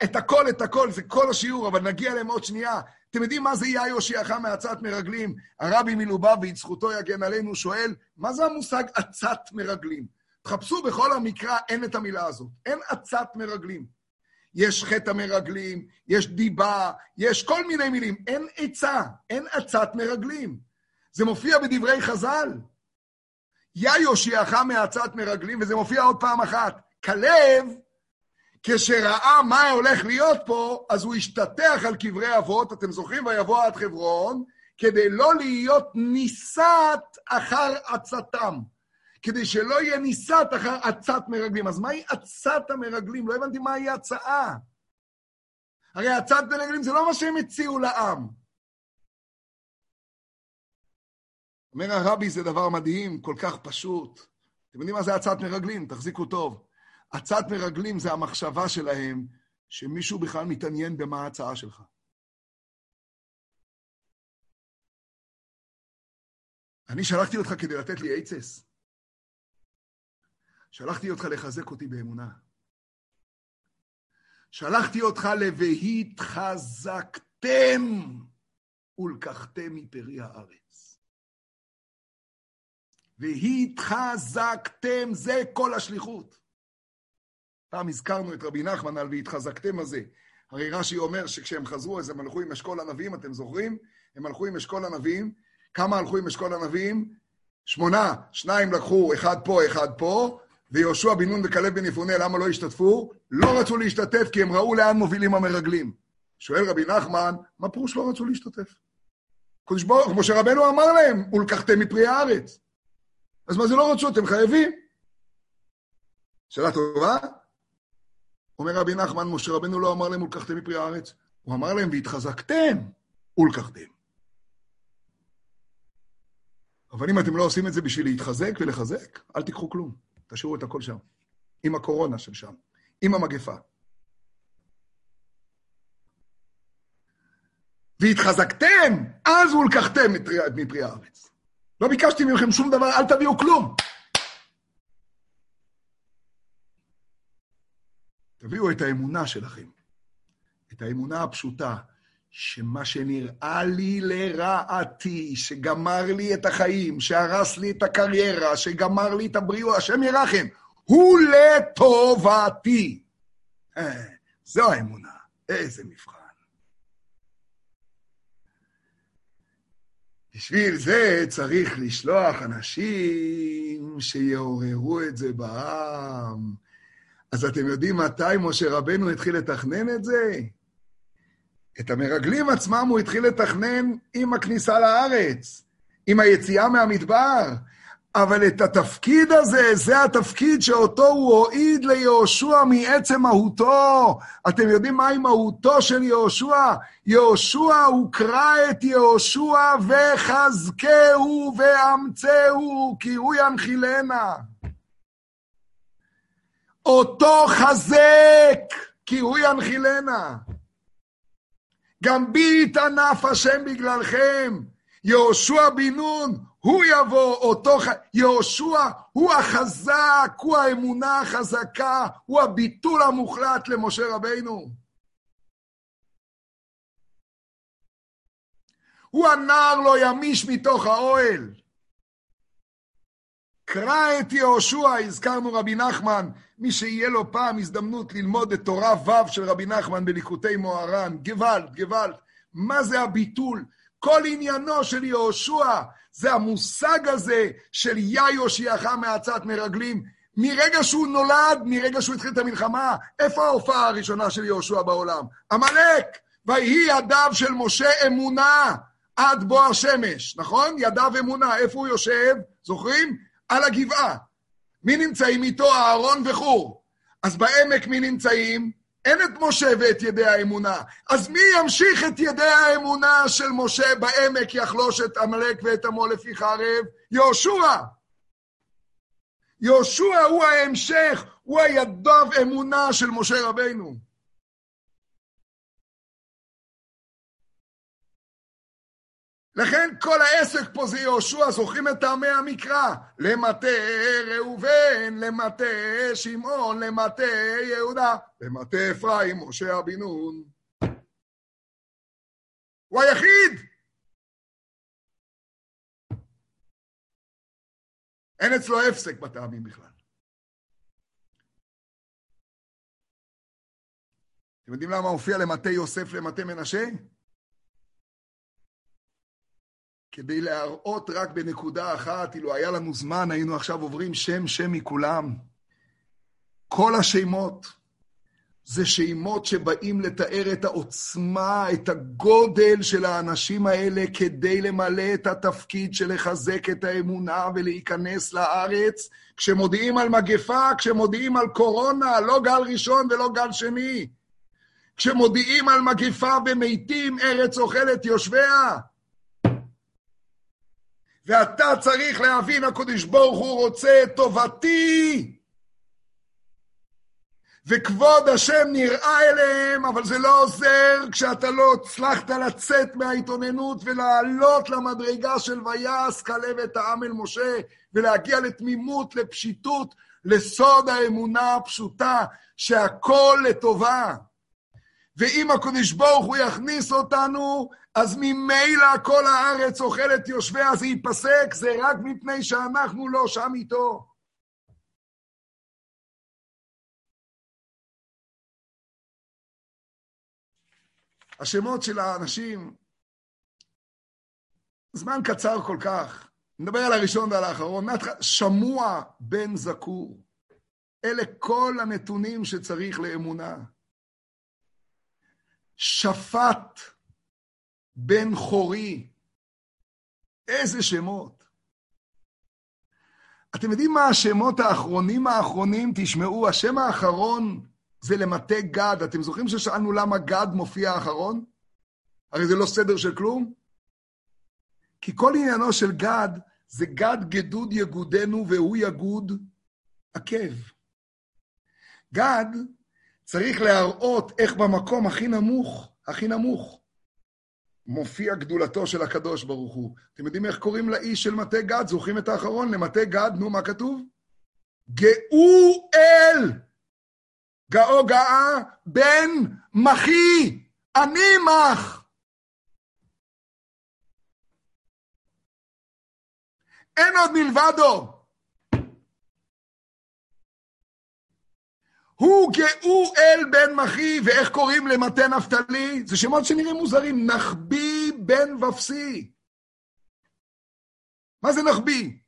את הכל, את הכל, זה כל השיעור, אבל נגיע אליהם עוד שנייה. אתם יודעים מה זה יהיה יושיעך מעצת מרגלים? הרבי מלובביץ', זכותו יגן עלינו, שואל, מה זה המושג עצת מרגלים? תחפשו בכל המקרא, אין את המילה הזאת. אין עצת מרגלים. יש חטא המרגלים, יש דיבה, יש כל מיני מילים. אין עצה, אין עצת מרגלים. זה מופיע בדברי חז"ל. יא יושיעך מעצת מרגלים, וזה מופיע עוד פעם אחת. כלב, כשראה מה הולך להיות פה, אז הוא השתטח על קברי אבות, אתם זוכרים? ויבוא עד חברון, כדי לא להיות ניסת אחר עצתם. כדי שלא יהיה ניסת אחר עצת מרגלים. אז מהי עצת המרגלים? לא הבנתי מהי הצעה. הרי עצת מרגלים זה לא מה שהם הציעו לעם. אומר הרבי, זה דבר מדהים, כל כך פשוט. אתם יודעים מה זה עצת מרגלים? תחזיקו טוב. עצת מרגלים זה המחשבה שלהם שמישהו בכלל מתעניין במה ההצעה שלך. אני שלחתי אותך כדי לתת לי עצס. שלחתי אותך לחזק אותי באמונה. שלחתי אותך ל"והתחזקתם ולקחתם מפרי הארץ". והתחזקתם, זה כל השליחות. פעם הזכרנו את רבי נחמן על והתחזקתם הזה. הרי רש"י אומר שכשהם חזרו, אז הם הלכו עם אשכול ענבים, אתם זוכרים? הם הלכו עם אשכול ענבים. כמה הלכו עם אשכול ענבים? שמונה. שניים לקחו, אחד פה, אחד פה, ויהושע בן נון וכלב בן יפונה, למה לא השתתפו? לא רצו להשתתף כי הם ראו לאן מובילים המרגלים. שואל רבי נחמן, מה פירוש לא רצו להשתתף? קדוש ברוך, כמו שרבנו אמר להם, ולקחתם מפרי הארץ. אז מה זה לא רצו? אתם חייבים. שאלה טובה? אומר רבי נחמן, משה רבנו לא אמר להם ולקחתם מפרי הארץ, הוא אמר להם והתחזקתם ולקחתם. אבל אם אתם לא עושים את זה בשביל להתחזק ולחזק, אל תיקחו כלום. תשאירו את הכל שם. עם הקורונה של שם, עם המגפה. והתחזקתם, אז ולקחתם מפרי הארץ. לא ביקשתי מכם שום דבר, אל תביאו כלום. תביאו את האמונה שלכם, את האמונה הפשוטה, שמה שנראה לי לרעתי, שגמר לי את החיים, שהרס לי את הקריירה, שגמר לי את הבריאות, השם ירחם, הוא לטובתי. אה, זו האמונה, איזה מבחן. בשביל זה צריך לשלוח אנשים שיעוררו את זה בעם. אז אתם יודעים מתי משה רבנו התחיל לתכנן את זה? את המרגלים עצמם הוא התחיל לתכנן עם הכניסה לארץ, עם היציאה מהמדבר. אבל את התפקיד הזה, זה התפקיד שאותו הוא הועיד ליהושע מעצם מהותו. אתם יודעים מהי מהותו של יהושע? יהושע הוא קרא את יהושע וחזקהו ואמצהו, כי הוא ינחילנה. אותו חזק, כי הוא ינחילנה. גם בי יתענף השם בגללכם. יהושע בן נון, הוא יבוא, אותו ח... יהושע הוא החזק, הוא האמונה החזקה, הוא הביטול המוחלט למשה רבינו. הוא הנער לא ימיש מתוך האוהל. קרא את יהושע, הזכרנו רבי נחמן, מי שיהיה לו פעם הזדמנות ללמוד את תורה ו' של רבי נחמן בליקוטי מוהר"ן, גוואלד, גוואלד, מה זה הביטול? כל עניינו של יהושע זה המושג הזה של יא יושיעך מעצת מרגלים. מרגע שהוא נולד, מרגע שהוא התחיל את המלחמה, איפה ההופעה הראשונה של יהושע בעולם? עמלק! ויהי ידיו של משה אמונה עד בוא השמש, נכון? ידיו אמונה, איפה הוא יושב? זוכרים? על הגבעה. מי נמצאים איתו? אהרון וחור. אז בעמק מי נמצאים? אין את משה ואת ידי האמונה. אז מי ימשיך את ידי האמונה של משה בעמק יחלוש את עמלק ואת עמו לפי חרב? יהושע. יהושע הוא ההמשך, הוא הידיו אמונה של משה רבינו. לכן כל העסק פה זה יהושע, זוכרים את טעמי המקרא? למטה ראובן, למטה שמעון, למטה יהודה, למטה אפרים, משה אבי נון. הוא היחיד! אין אצלו הפסק בטעמים בכלל. אתם יודעים למה הופיע למטה יוסף למטה מנשה? כדי להראות רק בנקודה אחת, אילו היה לנו זמן, היינו עכשיו עוברים שם שם מכולם. כל השמות זה שמות שבאים לתאר את העוצמה, את הגודל של האנשים האלה כדי למלא את התפקיד של לחזק את האמונה ולהיכנס לארץ. כשמודיעים על מגפה, כשמודיעים על קורונה, לא גל ראשון ולא גל שני. כשמודיעים על מגפה ומתים, ארץ אוכלת יושביה. ואתה צריך להבין, הקדוש ברוך הוא רוצה את טובתי. וכבוד השם נראה אליהם, אבל זה לא עוזר כשאתה לא הצלחת לצאת מההתאוננות ולעלות למדרגה של ויעש כלב את העם אל משה, ולהגיע לתמימות, לפשיטות, לסוד האמונה הפשוטה, שהכל לטובה. ואם הקדוש ברוך הוא יכניס אותנו, אז ממילא כל הארץ אוכלת יושביה, זה ייפסק, זה רק מפני שאנחנו לא שם איתו. השמות של האנשים, זמן קצר כל כך. נדבר על הראשון ועל האחרון. שמוע בן זקור. אלה כל הנתונים שצריך לאמונה. שפט בן חורי. איזה שמות. אתם יודעים מה השמות האחרונים האחרונים? תשמעו, השם האחרון זה למטה גד. אתם זוכרים ששאלנו למה גד מופיע אחרון? הרי זה לא סדר של כלום. כי כל עניינו של גד זה גד גדוד יגודנו והוא יגוד עקב. גד צריך להראות איך במקום הכי נמוך, הכי נמוך, מופיע גדולתו של הקדוש ברוך הוא. אתם יודעים איך קוראים לאיש של מטה גד? זוכרים את האחרון? למטה גד, נו, מה כתוב? גאול! גאו גאה בן מחי, אני מח. אין עוד מלבדו. הוא גאול בן מחי, ואיך קוראים למטה נפתלי? זה שמות שנראים מוזרים. נחבי בן ופסי. מה זה נחבי?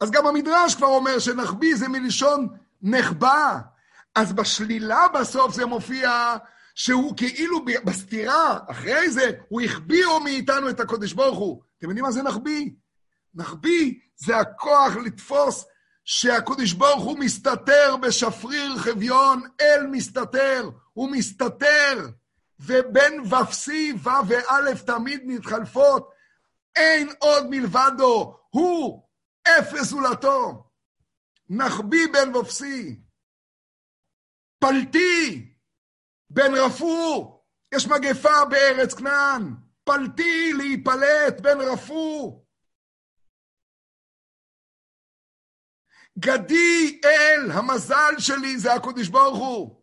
אז גם המדרש כבר אומר שנחבי זה מלשון נחבא. אז בשלילה בסוף זה מופיע שהוא כאילו בסתירה, אחרי זה, הוא החביאו מאיתנו את הקודש ברוך הוא. אתם יודעים מה זה נחביא? נחביא זה הכוח לתפוס שהקודש ברוך הוא מסתתר בשפריר חביון, אל מסתתר, הוא מסתתר, ובין ופסי, ו' וא' תמיד מתחלפות, אין עוד מלבדו, הוא אפס זולתו. נחבי בן ופסי, פלטי בן רפו, יש מגפה בארץ כנען, פלטי להיפלט בן רפו. גדי אל, המזל שלי זה הקודש ברוך הוא.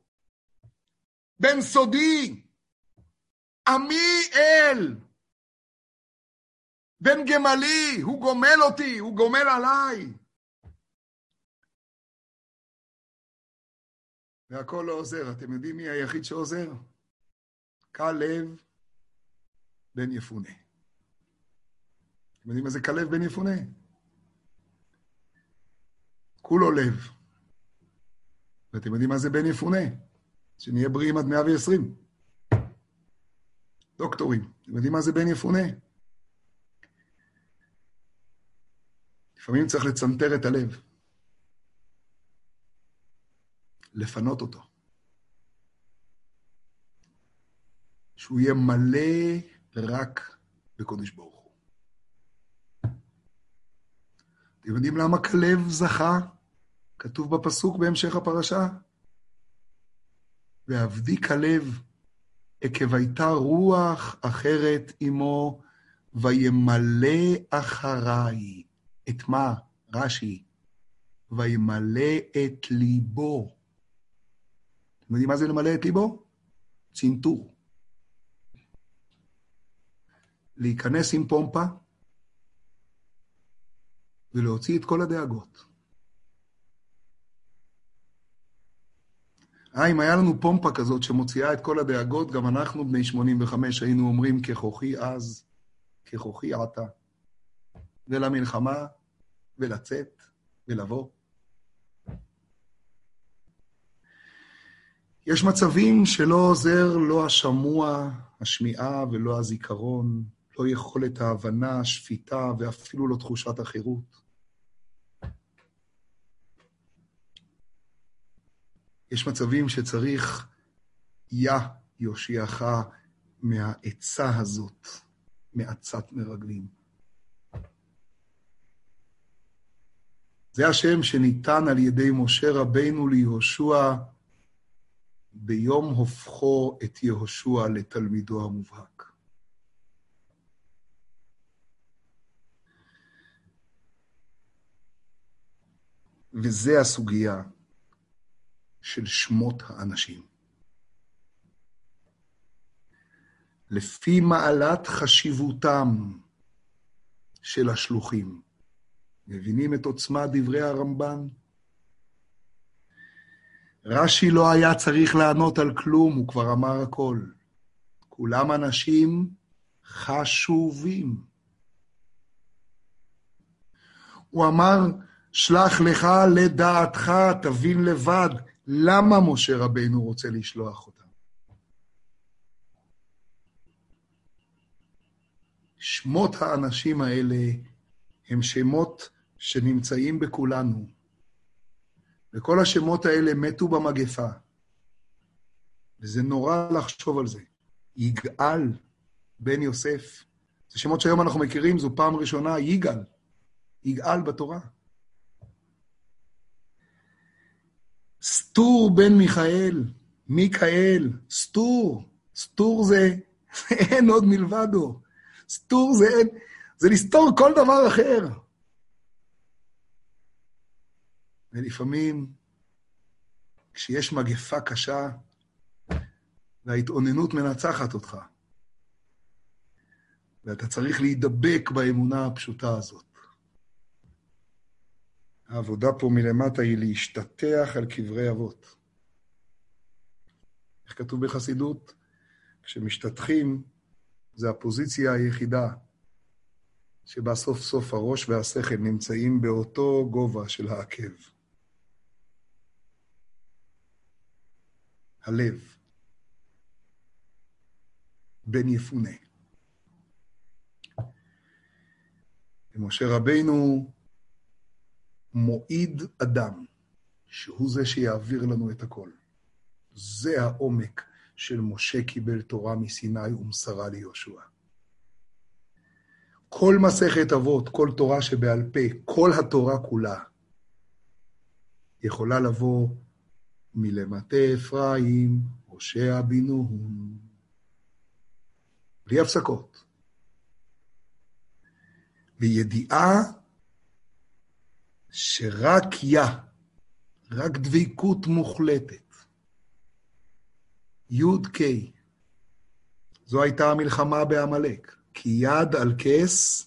בן סודי, עמי אל. בן גמלי, הוא גומל אותי, הוא גומל עליי. והכל לא עוזר. אתם יודעים מי היחיד שעוזר? כלב בן יפונה. אתם יודעים מה זה כלב בן יפונה? כולו לב. ואתם יודעים מה זה בן יפונה? שנהיה בריאים עד 120. דוקטורים, אתם יודעים מה זה בן יפונה? לפעמים צריך לצנתר את הלב. לפנות אותו. שהוא יהיה מלא רק בקודש ברוך הוא. אתם יודעים למה כלב זכה? כתוב בפסוק בהמשך הפרשה. ועבדי כלב, עקב הייתה רוח אחרת עמו, וימלא אחריי. את מה? רש"י. וימלא את ליבו. אתם יודעים מה זה למלא את ליבו? צנתור. להיכנס עם פומפה ולהוציא את כל הדאגות. אה, אם היה לנו פומפה כזאת שמוציאה את כל הדאגות, גם אנחנו, בני 85, היינו אומרים ככוחי אז, ככוחי עתה. ולמלחמה, ולצאת, ולבוא. יש מצבים שלא עוזר לא השמוע, השמיעה ולא הזיכרון, לא יכולת ההבנה, השפיטה ואפילו לא תחושת החירות. יש מצבים שצריך יה יושיעך מהעצה הזאת, מעצת מרגלים. זה השם שניתן על ידי משה רבינו ליהושע ביום הופכו את יהושע לתלמידו המובהק. וזה הסוגיה של שמות האנשים. לפי מעלת חשיבותם של השלוחים. מבינים את עוצמת דברי הרמב"ן? רש"י לא היה צריך לענות על כלום, הוא כבר אמר הכל. כולם אנשים חשובים. הוא אמר, שלח לך לדעתך, תבין לבד, למה משה רבינו רוצה לשלוח אותם. שמות האנשים האלה הם שמות שנמצאים בכולנו. וכל השמות האלה מתו במגפה. וזה נורא לחשוב על זה. יגאל בן יוסף. זה שמות שהיום אנחנו מכירים, זו פעם ראשונה, יגאל. יגאל בתורה. סתור בן מיכאל, מיכאל, סתור. סתור זה, אין עוד מלבדו. סתור זה אין, זה לסתור כל דבר אחר. ולפעמים, כשיש מגפה קשה, וההתאוננות מנצחת אותך, ואתה צריך להידבק באמונה הפשוטה הזאת. העבודה פה מלמטה היא להשתטח על קברי אבות. איך כתוב בחסידות? כשמשתטחים, זה הפוזיציה היחידה שבה סוף סוף הראש והשכל נמצאים באותו גובה של העקב. הלב, בן יפונה. ומשה רבינו מועיד אדם, שהוא זה שיעביר לנו את הכל. זה העומק של משה קיבל תורה מסיני ומסרה ליהושע. כל מסכת אבות, כל תורה שבעל פה, כל התורה כולה, יכולה לבוא מלמטה אפרים, הושע בינון. בלי הפסקות. וידיעה שרק יא, רק דבקות מוחלטת, י"ק, זו הייתה המלחמה בעמלק, כי יד על כס,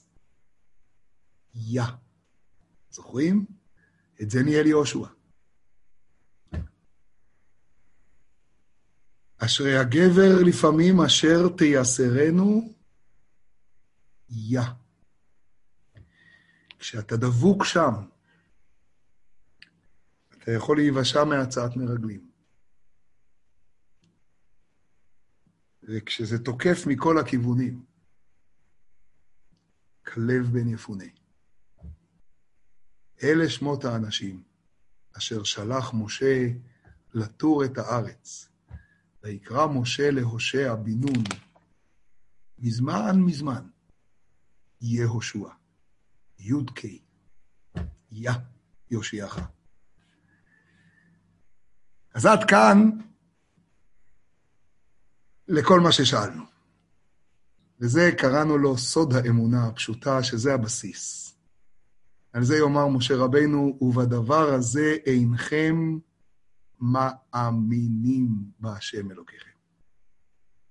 יא. זוכרים? את זה ניהל יהושע. אשרי הגבר לפעמים אשר תייסרנו, יא. כשאתה דבוק שם, אתה יכול להיוושע מהצעת מרגלים. וכשזה תוקף מכל הכיוונים, כלב בן יפונה. אלה שמות האנשים אשר שלח משה לתור את הארץ. ויקרא משה להושע בן נון, מזמן מזמן, יהושע, י"ק. יא יושיעך. אז עד כאן לכל מה ששאלנו. וזה קראנו לו סוד האמונה הפשוטה, שזה הבסיס. על זה יאמר משה רבנו, ובדבר הזה אינכם מאמינים בהשם אלוקיכם.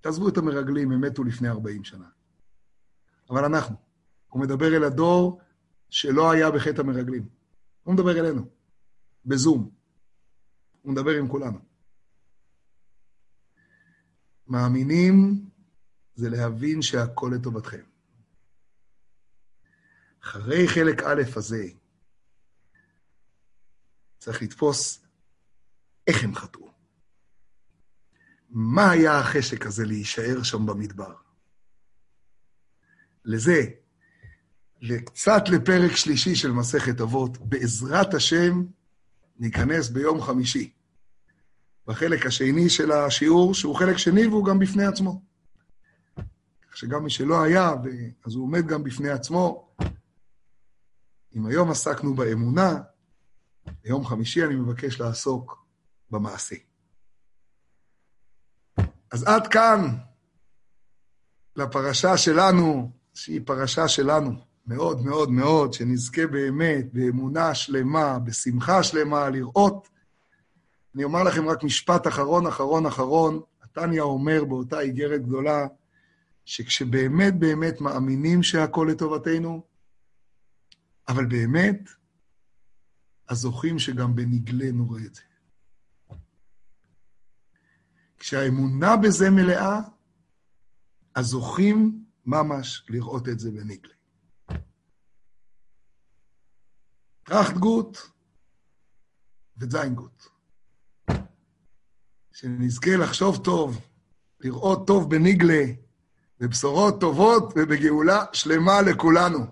תעזבו את המרגלים, הם מתו לפני 40 שנה. אבל אנחנו, הוא מדבר אל הדור שלא היה בחטא המרגלים. הוא מדבר אלינו, בזום. הוא מדבר עם כולנו. מאמינים זה להבין שהכל לטובתכם. אחרי חלק א' הזה, צריך לתפוס איך הם חטאו. מה היה החשק הזה להישאר שם במדבר? לזה, קצת לפרק שלישי של מסכת אבות, בעזרת השם ניכנס ביום חמישי, בחלק השני של השיעור, שהוא חלק שני והוא גם בפני עצמו. כך שגם מי שלא היה, אז הוא עומד גם בפני עצמו. אם היום עסקנו באמונה, ביום חמישי אני מבקש לעסוק במעשה. אז עד כאן לפרשה שלנו, שהיא פרשה שלנו, מאוד מאוד מאוד, שנזכה באמת באמונה שלמה, בשמחה שלמה, לראות. אני אומר לכם רק משפט אחרון, אחרון, אחרון. התניא אומר באותה איגרת גדולה, שכשבאמת באמת מאמינים שהכל לטובתנו, אבל באמת, אז זוכים שגם בנגלה נורא את זה. כשהאמונה בזה מלאה, אז זוכים ממש לראות את זה בנגלה. טראכט גוט וזיין גוט. שנזכה לחשוב טוב, לראות טוב בנגלה, בבשורות טובות ובגאולה שלמה לכולנו.